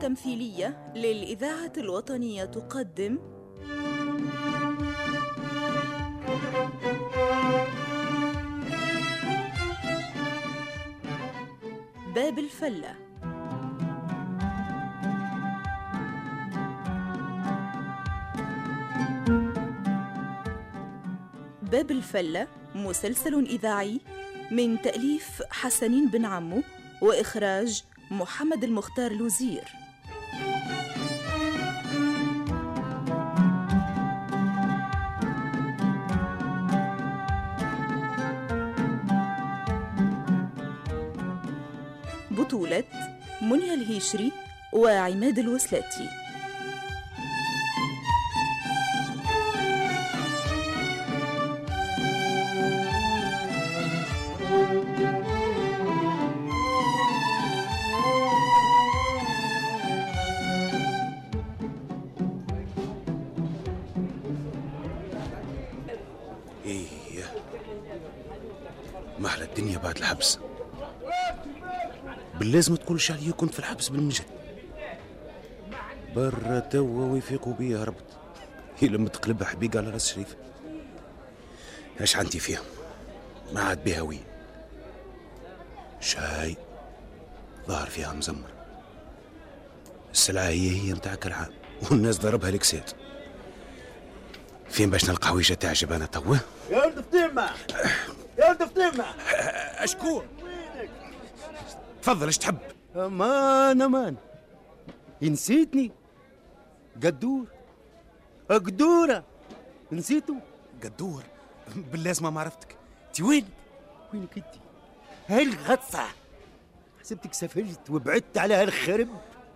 التمثيلية للإذاعة الوطنية تقدم. باب الفلة. باب الفلة مسلسل إذاعي من تأليف حسنين بن عمو وإخراج محمد المختار لوزير. بطولة منيا الهيشري وعماد الوسلاتي. إيه ما أحلى الدنيا بعد الحبس. باللازم تقولش علي كنت في الحبس بالمجد. برا توا ويفيقوا بيا هربت. هي لما تقلبها حبيقة على رأس شريف إيش عندي فيها؟ ما عاد بها وين؟ شاي. ظهر فيها مزمر. السلعة هي هي متاع كل عام والناس ضربها لكسات فين باش نلقى حويجة تعجب أنا توا؟ يا ولد فطيمة! يا ولد فطيمة! أشكون؟ تفضل إيش تحب؟ أمان أمان. نسيتني قدور. قدورة نسيتو قدور. باللازمة ما عرفتك. انت وين؟ وينك أنت؟ هالغطسة حسبتك سافرت وبعدت على هالخرب؟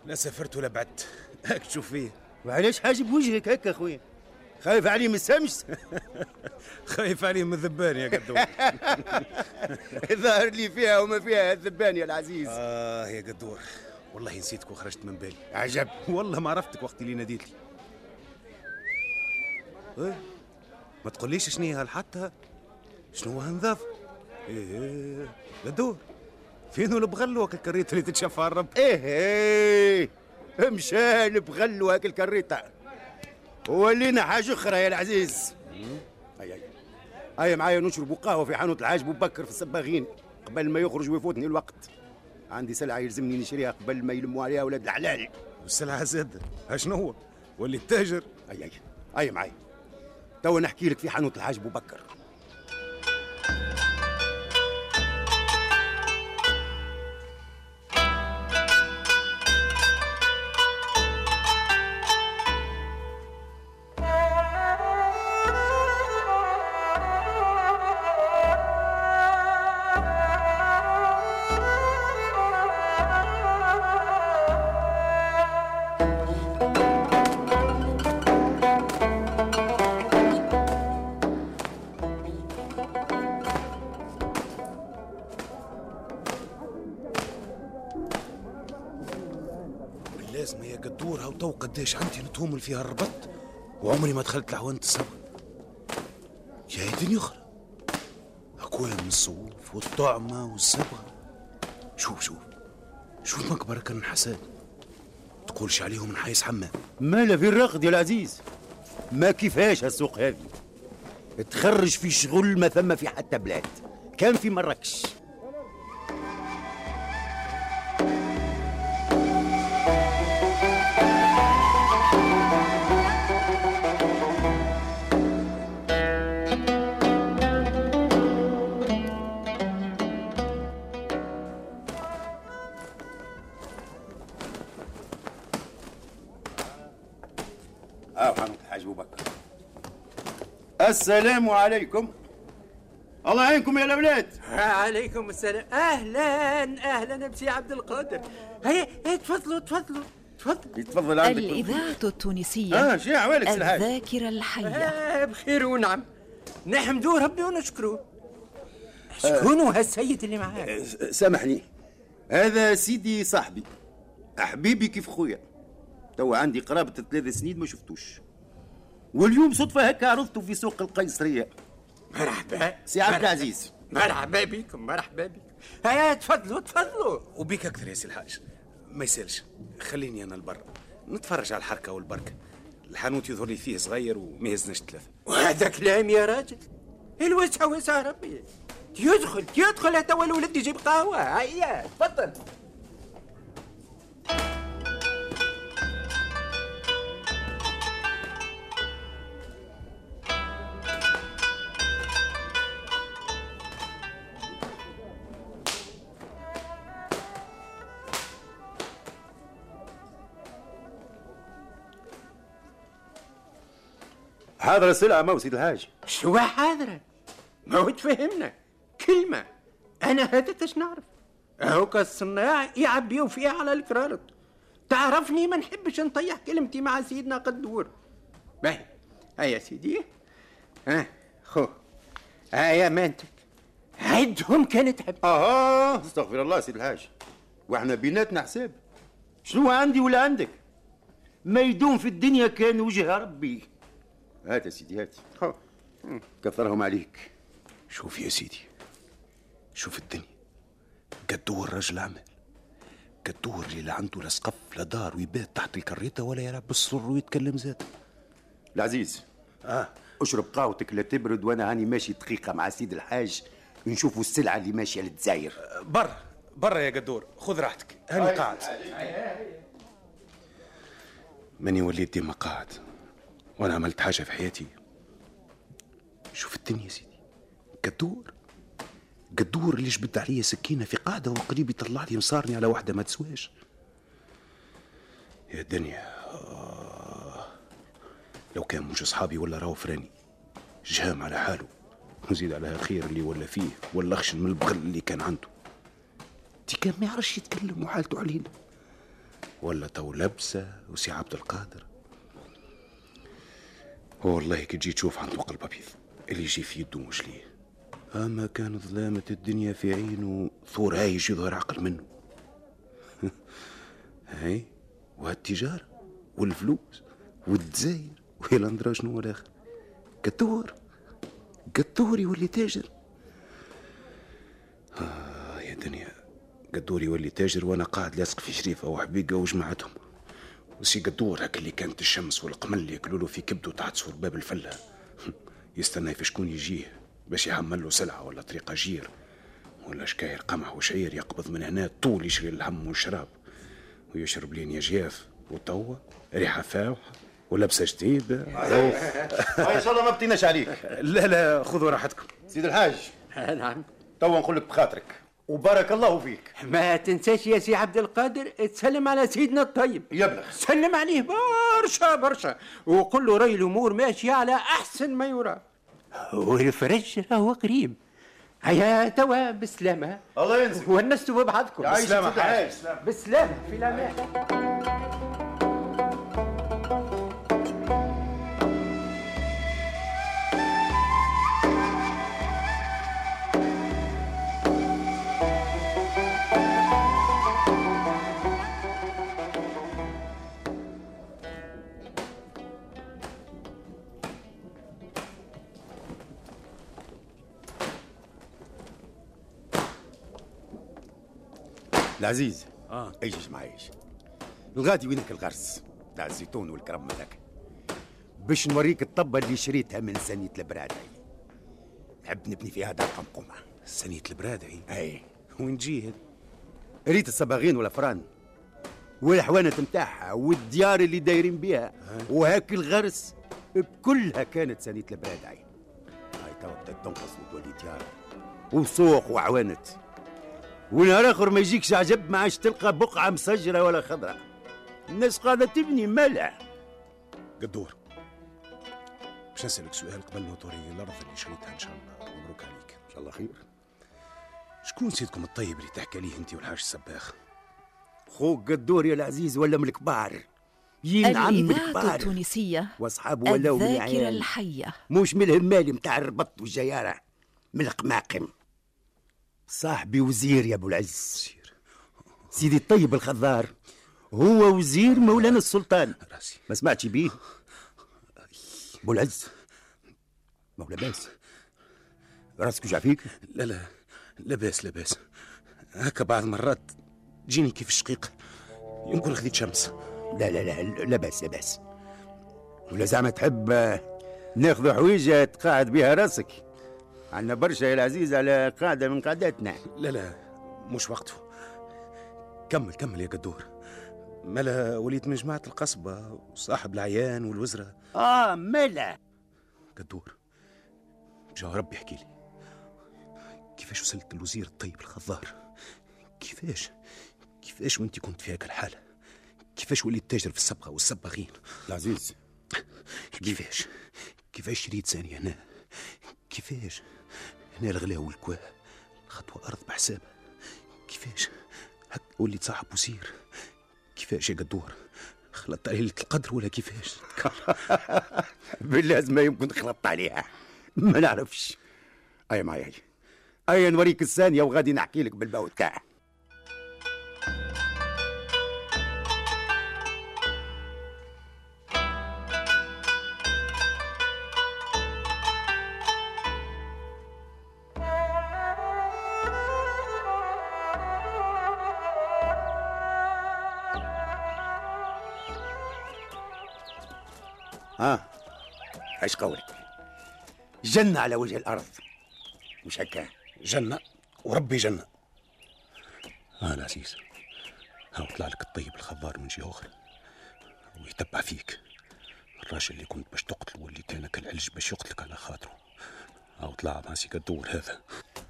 لا سافرت ولا بعدت. هاك تشوف فيه وعلاش حاجب وجهك هكا اخويا خايف علي من السمس خايف عليه من الذبان يا قدور ظهر لي فيها وما فيها الذبان يا العزيز. آه يا قدور والله نسيتك وخرجت من بالي. عجب. والله ما عرفتك وقت اللي ناديت لي. إيه؟ ما تقوليش شنو هي هالحتة شنو هو هالنظافة إيه قدور فين البغل وك الكريت اللي تتشفى الرب؟ إيه إيه مشان بغل هاك الكريطة ولينا حاجة أخرى يا العزيز. هيا هيا هيا معايا نشربوا قهوة في حانوت الحاج بكر في السباغين قبل ما يخرج ويفوتني الوقت. عندي سلعة يلزمني نشريها قبل ما يلموا عليها ولاد الحلال. والسلعة زادة شنو هو؟ واللي التاجر؟ هيا هيا هيا معايا. توا نحكي لك في حانوت الحاج بكر. هاو تو قداش عندي نتومل فيها الربط؟ وعمري ما دخلت لعوانة الصبر. يا دنيا أخرى من الصوف والطعمة والصبغة شوف شوف. شوف مقبرة كان حساد تقولش عليهم من حيس حمام. مالا في الرقد يا العزيز. ما كيفاش هالسوق هذه؟ تخرج في شغل ما ثم في حتى بلاد. كان في مراكش. السلام عليكم. الله يعينكم يا الأولاد. عليكم السلام. أهلا أهلا بسي عبد القادر. هيا هيا تفضلوا تفضلوا تفضل تفضل عندك. الإذاعة التونسية. آه سي الحاج الذاكرة الحية. آه بخير ونعم. نحمدوا ربي ونشكروه شكون هو هالسيد اللي معاك؟ آه، سامحني. هذا سيدي صاحبي. حبيبي كيف خويا؟ توا عندي قرابة ثلاث سنين ما شفتوش. واليوم صدفة هكا عرضته في سوق القيصرية. مرحبا. سي عبد. العزيز. مرحبا بكم مرحبا بكم. هيا تفضلوا تفضلوا. وبيك أكثر يا سي الحاج. ما يسالش خليني على البر. نتفرج على الحركة والبركة. الحانوت يظهر لي فيه صغير وما يهزناش ثلاثة. وهذا كلام يا راجل. الوسع وسع ربي. يدخل يدخل توا الولد يجيب قهوة. هيا تفضل. حاضر السلعة ما سيد الحاج شو حاضرة؟ ما هو تفهمنا. كلمة. أنا هذا تش نعرف؟ هو كالصناع يعبيو فيها على الكرارط تعرفني ما نحبش نطيح كلمتي مع سيدنا قدور باهي. هيا سيدي. ها خو. هيا مانتك. عدهم كانت حب أها استغفر الله سيد الحاج وإحنا بيناتنا حساب. شنو عندي ولا عندك؟ ما يدوم في الدنيا كان وجه ربي. هات يا سيدي هات. كثرهم عليك. شوف يا سيدي شوف الدنيا. قدور رجل اعمال قدور اللي لا عنده لا سقف لا دار ويبات تحت الكريتة ولا يلعب بالسر ويتكلم زاد. العزيز آه. اشرب قهوتك لا تبرد وأنا هاني ماشي دقيقة مع سيد الحاج نشوفوا السلعة اللي ماشية للجزائر. برا برا يا قدور خذ راحتك. هاني قاعد. ماني وليت ديما قاعد؟ وأنا عملت حاجة في حياتي. شوف الدنيا يا سيدي. قدور. قدور اللي جبد عليا سكينة في قاعدة وقريب يطلع لي مصارني على واحدة ما تسواش. يا الدنيا آه. لو كان مش أصحابي ولا راهو فراني. جهام على حاله. وزيد على الخير اللي ولا فيه ولا خشن من البغل اللي كان عنده. تي كان ما يعرفش يتكلم وحالته علينا. ولا تو لبسة وسي عبد القادر. والله كي تجي تشوف عنده قلب ابيض اللي يجي في يده مش ليه؟ أما كان ظلامة الدنيا في عينه ثور هايج يظهر عقل منه. هاي؟ وهالتجارة والفلوس؟ والدزاير ويلا ندرى شنو هو الآخر؟ قدور قدور يولي تاجر. آه يا دنيا قدور يولي تاجر وأنا قاعد لاصق في شريفة وحبيقة وجماعتهم وسي قدور هاك اللي كانت الشمس والقمل ياكلوا له في كبده تحت سور باب الفله يستنى في شكون يجيه باش يحمل له سلعة ولا طريقة جير. ولا شكاير قمح وشعير يقبض من هنا طول يشري الهم والشراب. ويشرب لين يجياف وتوا ريحة فاوحة ولبسة جديدة. إن شاء الله ما بطيناش عليك. لا لا خذوا راحتكم. سيد الحاج. نعم. توا نقول لك بخاطرك. وبارك الله فيك. ما تنساش يا سي عبد القادر تسلم على سيدنا الطيب. يبلغ. سلم عليه برشا برشا. وقل له راي الأمور ماشية على أحسن ما يرام. والفرج راهو قريب. هيا توا بالسلامة الله ينزل. ونستوا ببعضكم بالسلامة. بالسلامة في الأمان. العزيز. آه. إيش معايش الغادي وينك الغرس؟ تاع الزيتون والكرم هذاك. باش نوريك الطبة اللي شريتها من سنية البرادعي. نحب نبني فيها دار قمقمة سنية البرادعي؟ اي وين تجي؟ ريت الصباغين والافران والحوانت نتاعها والديار اللي دايرين بيها. وهاك الغرس كلها كانت سنية البرادعي. هاي توا بدات تنقص وتولي ديار. وسوق وعوانت. ونهار اخر ما يجيكش عجب ما عادش تلقى بقعة مسجره ولا خضراء الناس قاعدة تبني ملح قدور. باش نسألك سؤال قبل ما توريني الأرض اللي شريتها إن شاء الله. مبروك عليك. إن شاء الله خير. شكون سيدكم الطيب اللي تحكي عليه أنت والحاج السباخ؟ خوك قدور يا العزيز ولا من الكبار ينعم من الإذاعة الكبار التونسية واصحابه ولاو من الذاكرة الحية. مش من الهمالي متاع الربط والجيارة. من القماقم صاحبي وزير يا أبو العز. سيدي الطيب الخضار هو وزير مولانا السلطان. راسي. ما سمعتش بيه؟ أبو العز مولا باس. راسك وجع فيك؟ لا لا لاباس لاباس هكا بعض مرات تجيني كيف الشقيق. يمكن خذيت شمس لا لا لا لا باس لا باس. ولا زعما تحب ناخذ حويجة تقاعد بها راسك؟ عندنا برشا يا العزيز على قاعدة من قعداتنا لا لا مش وقته. كمل كمل يا قدور. ملا وليت من جماعة القصبة وصاحب الأعيان والوزرة. آه ملا. قدور جا ربي يحكي لي. كيفاش وصلت للوزير الطيب الخضار؟ كيفاش؟ كيفاش وانت كنت في هيك الحالة؟ كيفاش وليت تاجر في الصبغة والصباغين؟ العزيز. كيفاش؟ كيفاش شريت ثانية هنا كيفاش؟ هنا الغلا والكوا خطوة أرض بحسابها كيفاش؟ هك وليت صاحب وزير. كيفاش يا قدور خلطت عليه القدر ولا كيفاش؟ بالله ما يمكن خلطت عليها. ما نعرفش. أي معايا أي. نوريك الثانية وغادي نحكي لك بالباو جنة على وجه الأرض. مش هكا. جنة؟ وربي جنة. آه العزيز. هاو طلع لك الطيب الخضار من جهة أخرى ويتبع فيك. الراجل اللي كنت باش تقتله واللي كانك العلج باش يقتلك على خاطره. هاو طلع ماسك الدور هذا.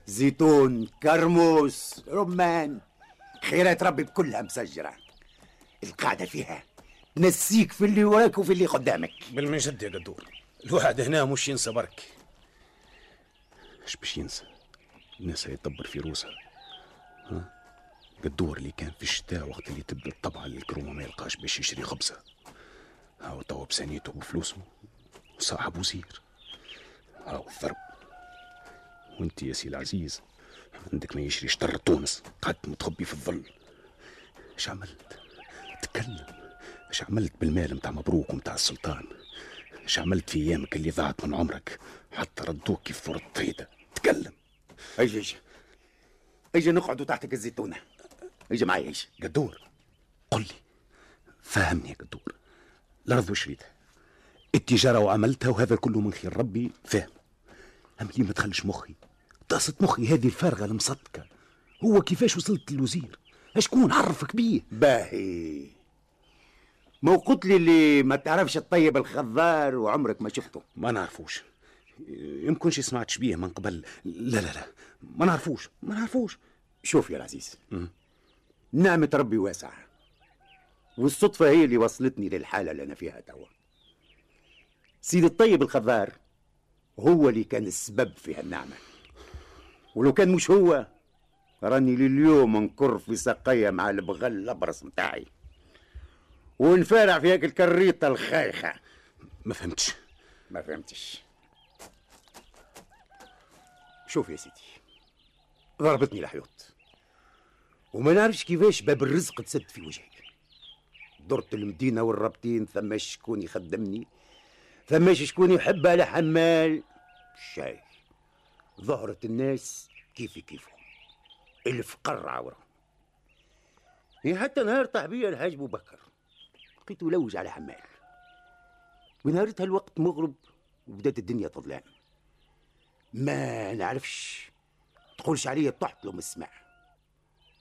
زيتون كرموس رمان. خيرات ربي كلها مسجرة. القاعدة فيها. تنسيك في اللي وراك وفي اللي قدامك. بالمجد يا قدور. الواحد هنا مش ينسى برك. إيش باش ينسى؟ الناس يدبر في روسها ها؟ قدور اللي كان في الشتاء وقت اللي تبدا الطبعة للكرومة ما يلقاش باش يشري خبزة. هاو توا بسانيته وفلوسه وصاحب وزير هاو الضرب وانت يا سي العزيز عندك ما يشري شطر تونس قعدت متخبي في الظل. إيش عملت؟ تكلم. إيش عملت بالمال متاع مبروك ومتاع السلطان؟ إيش عملت في ايامك اللي ضاعت من عمرك؟ حتى ردوك كيف ثورة طيدة تكلم أجي أجي أجي نقعدوا تحتك الزيتونة؟ أجي معي أجي قدور. قل لي. فهمني يا قدور. الأرض وشريتها التجارة وعملتها وهذا كله من خير. ربي فاهم ليه ما تخلش مخي؟ طاسة مخي هذه الفارغة المصدقة. هو كيفاش وصلت للوزير؟ أشكون؟ عرفك بيه. باهي. مو قلت لي اللي ما تعرفش الطيب الخضار وعمرك ما شفته. ما نعرفوش. يمكنش سمعتش بيه من قبل. لا لا لا. ما نعرفوش. ما نعرفوش. شوف يا العزيز. نعمة ربي واسعة. والصدفة هي اللي وصلتني للحالة اللي أنا فيها توا. سيد الطيب الخضار هو اللي كان السبب في هالنعمة. ولو كان مش هو راني لليوم نكر في سقية مع البغل الأبرص متاعي. ونفارع في هيك الكريطة الخايخة. ما فهمتش. ما فهمتش. شوف يا سيدي ضربتني الحيوط. وما نعرفش كيفاش باب الرزق تسد في وجهي درت المدينة والربطين ثم شكون يخدمني ثم شكون يحب على حمال؟ شاي. ظهرت الناس كيفي كيفهم. الفقر عورة هي حتى نهار طاح بيا الحاج ابو بكر لقيته يلوج على حمال. ونهارتها الوقت مغرب وبدات الدنيا تظلم ما نعرفش. تقولش عليا طحت له من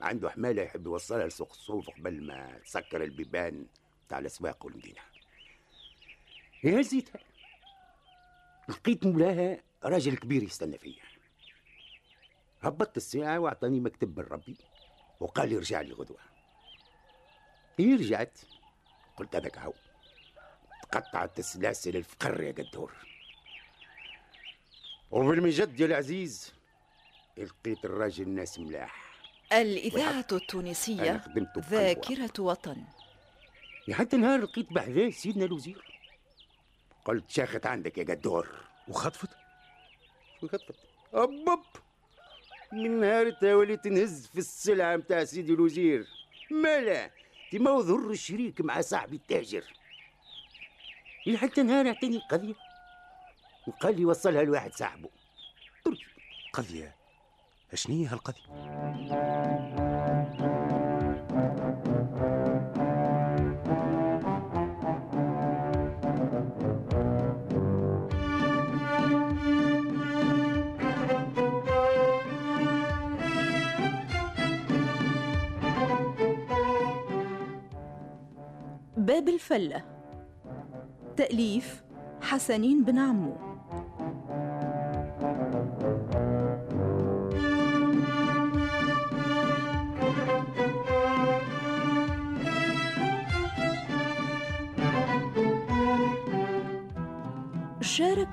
عنده حمالة يحب يوصلها لسوق الصوف قبل ما تسكر البيبان تاع الأسواق والمدينة. يا زيتها لقيت مولاها راجل كبير يستنى فيا. هبطت الساعة وأعطاني مكتب من ربي وقال لي رجع لي غدوة هي رجعت قلت هذاك هو تقطعت سلاسل الفقر يا قدور. وبالمجد يا العزيز لقيت الراجل ناس ملاح. الإذاعة التونسية. ذاكرة وطن. حتى نهار لقيت بحذاه سيدنا الوزير. قلت شاخت عندك يا قدور. وخطفت؟ وخطفت أبب! من نهار وليت نهز في السلعة متاع سيدي الوزير. مالا؟ دي ما ظهر الشريك مع صاحبي التاجر. حتى نهار اعطيني قضية وقال لي وصلها لواحد صاحبه. تركي. قضية اشنية هالقضية؟ باب الفلة. تأليف حسنين بن عمو.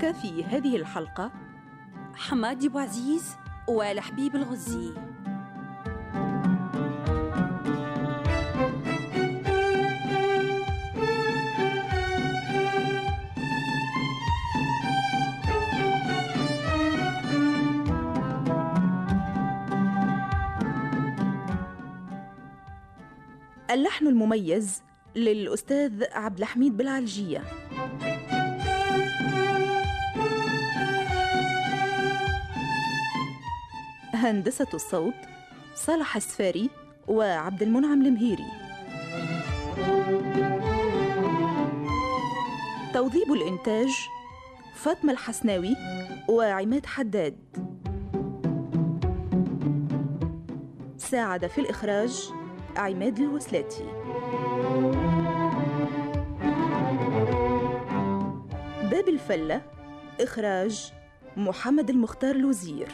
شارك في هذه الحلقة حماد أبو عزيز والحبيب الغزي. اللحن المميز للأستاذ عبد الحميد بالعلجية هندسة الصوت صالح السفاري وعبد المنعم المهيري. توظيب الإنتاج فاطمة الحسناوي وعماد حداد. ساعد في الإخراج عماد الوسلاتي. باب الفلة إخراج محمد المختار الوزير.